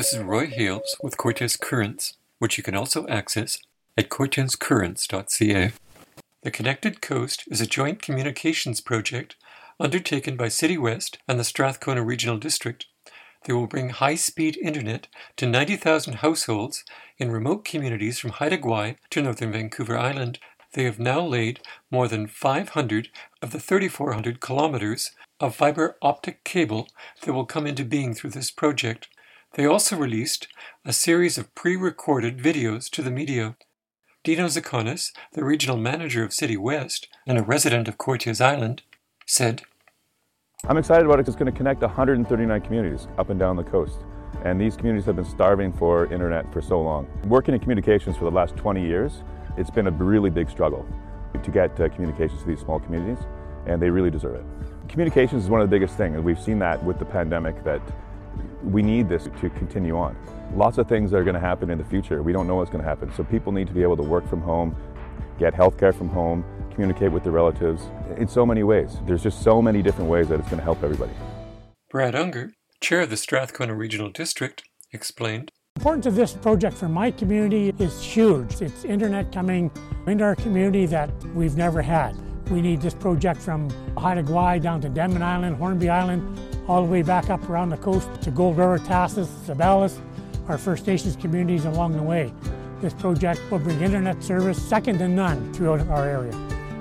This is Roy Hales with Cortes Currents, which you can also access at cortescurrents.ca. The Connected Coast is a joint communications project undertaken by City West and the Strathcona Regional District. They will bring high speed internet to 90,000 households in remote communities from Haida Gwaii to northern Vancouver Island. They have now laid more than 500 of the 3,400 kilometers of fiber optic cable that will come into being through this project. They also released a series of pre recorded videos to the media. Dino Zakonis, the regional manager of City West and a resident of Cortes Island, said, I'm excited about it because it's going to connect 139 communities up and down the coast. And these communities have been starving for internet for so long. Working in communications for the last 20 years, it's been a really big struggle to get uh, communications to these small communities, and they really deserve it. Communications is one of the biggest things, and we've seen that with the pandemic that we need this to continue on. Lots of things are going to happen in the future. We don't know what's going to happen. So people need to be able to work from home, get healthcare from home, communicate with their relatives in so many ways. There's just so many different ways that it's going to help everybody. Brad Unger, chair of the Strathcona Regional District, explained. The importance of this project for my community is huge. It's internet coming into our community that we've never had. We need this project from Haida Gwaii down to Denman Island, Hornby Island, all the way back up around the coast to Gold River, Tahsis, Zeballos, our First Nations communities along the way. This project will bring internet service second to none throughout our area.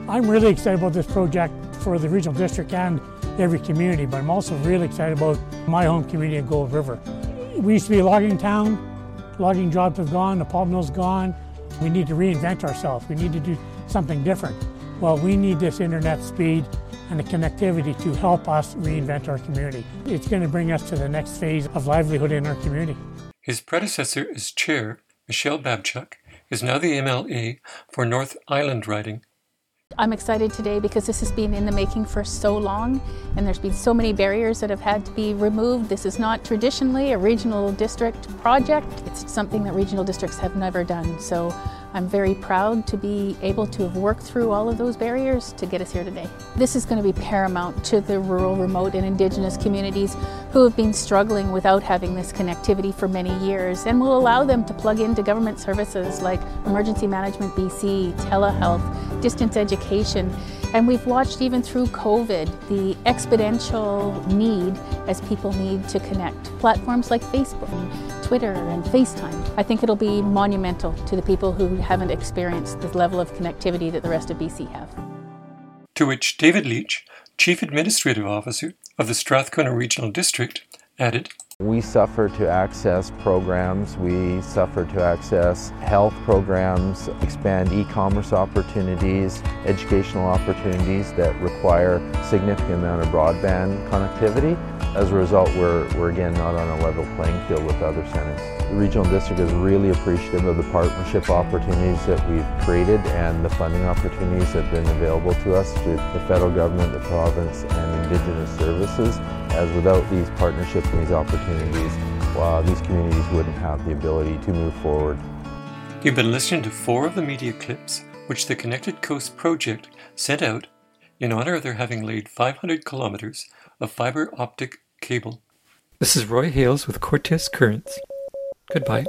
I'm really excited about this project for the regional district and every community, but I'm also really excited about my home community in Gold River. We used to be a logging town. Logging jobs have gone, the pulp mill's gone. We need to reinvent ourselves. We need to do something different. Well, we need this internet speed and the connectivity to help us reinvent our community. It's going to bring us to the next phase of livelihood in our community. His predecessor as chair, Michelle Babchuk, is now the MLA for North Island riding. I'm excited today because this has been in the making for so long and there's been so many barriers that have had to be removed. This is not traditionally a regional district project. It's something that regional districts have never done. So I'm very proud to be able to have worked through all of those barriers to get us here today. This is going to be paramount to the rural, remote and Indigenous communities who have been struggling without having this connectivity for many years and will allow them to plug into government services like Emergency Management BC, telehealth, distance education. And we've watched even through COVID the exponential need as people need to connect. Platforms like Facebook, and Twitter, and FaceTime. I think it'll be monumental to the people who haven't experienced the level of connectivity that the rest of BC have. To which David Leitch, Chief Administrative Officer of the Strathcona Regional District, added we suffer to access programs, we suffer to access health programs, expand e-commerce opportunities, educational opportunities that require significant amount of broadband connectivity. As a result, we're, we're again not on a level playing field with other centres. The Regional District is really appreciative of the partnership opportunities that we've created and the funding opportunities that have been available to us through the federal government, the province and Indigenous services. As without these partnerships and these opportunities, well, these communities wouldn't have the ability to move forward. You've been listening to four of the media clips which the Connected Coast Project sent out in honor of their having laid 500 kilometers of fiber optic cable. This is Roy Hales with Cortes Currents. Goodbye.